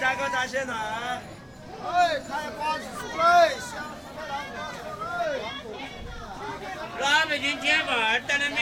加个在线奶。哎，开花出来，香来了，老北京见粉等着没？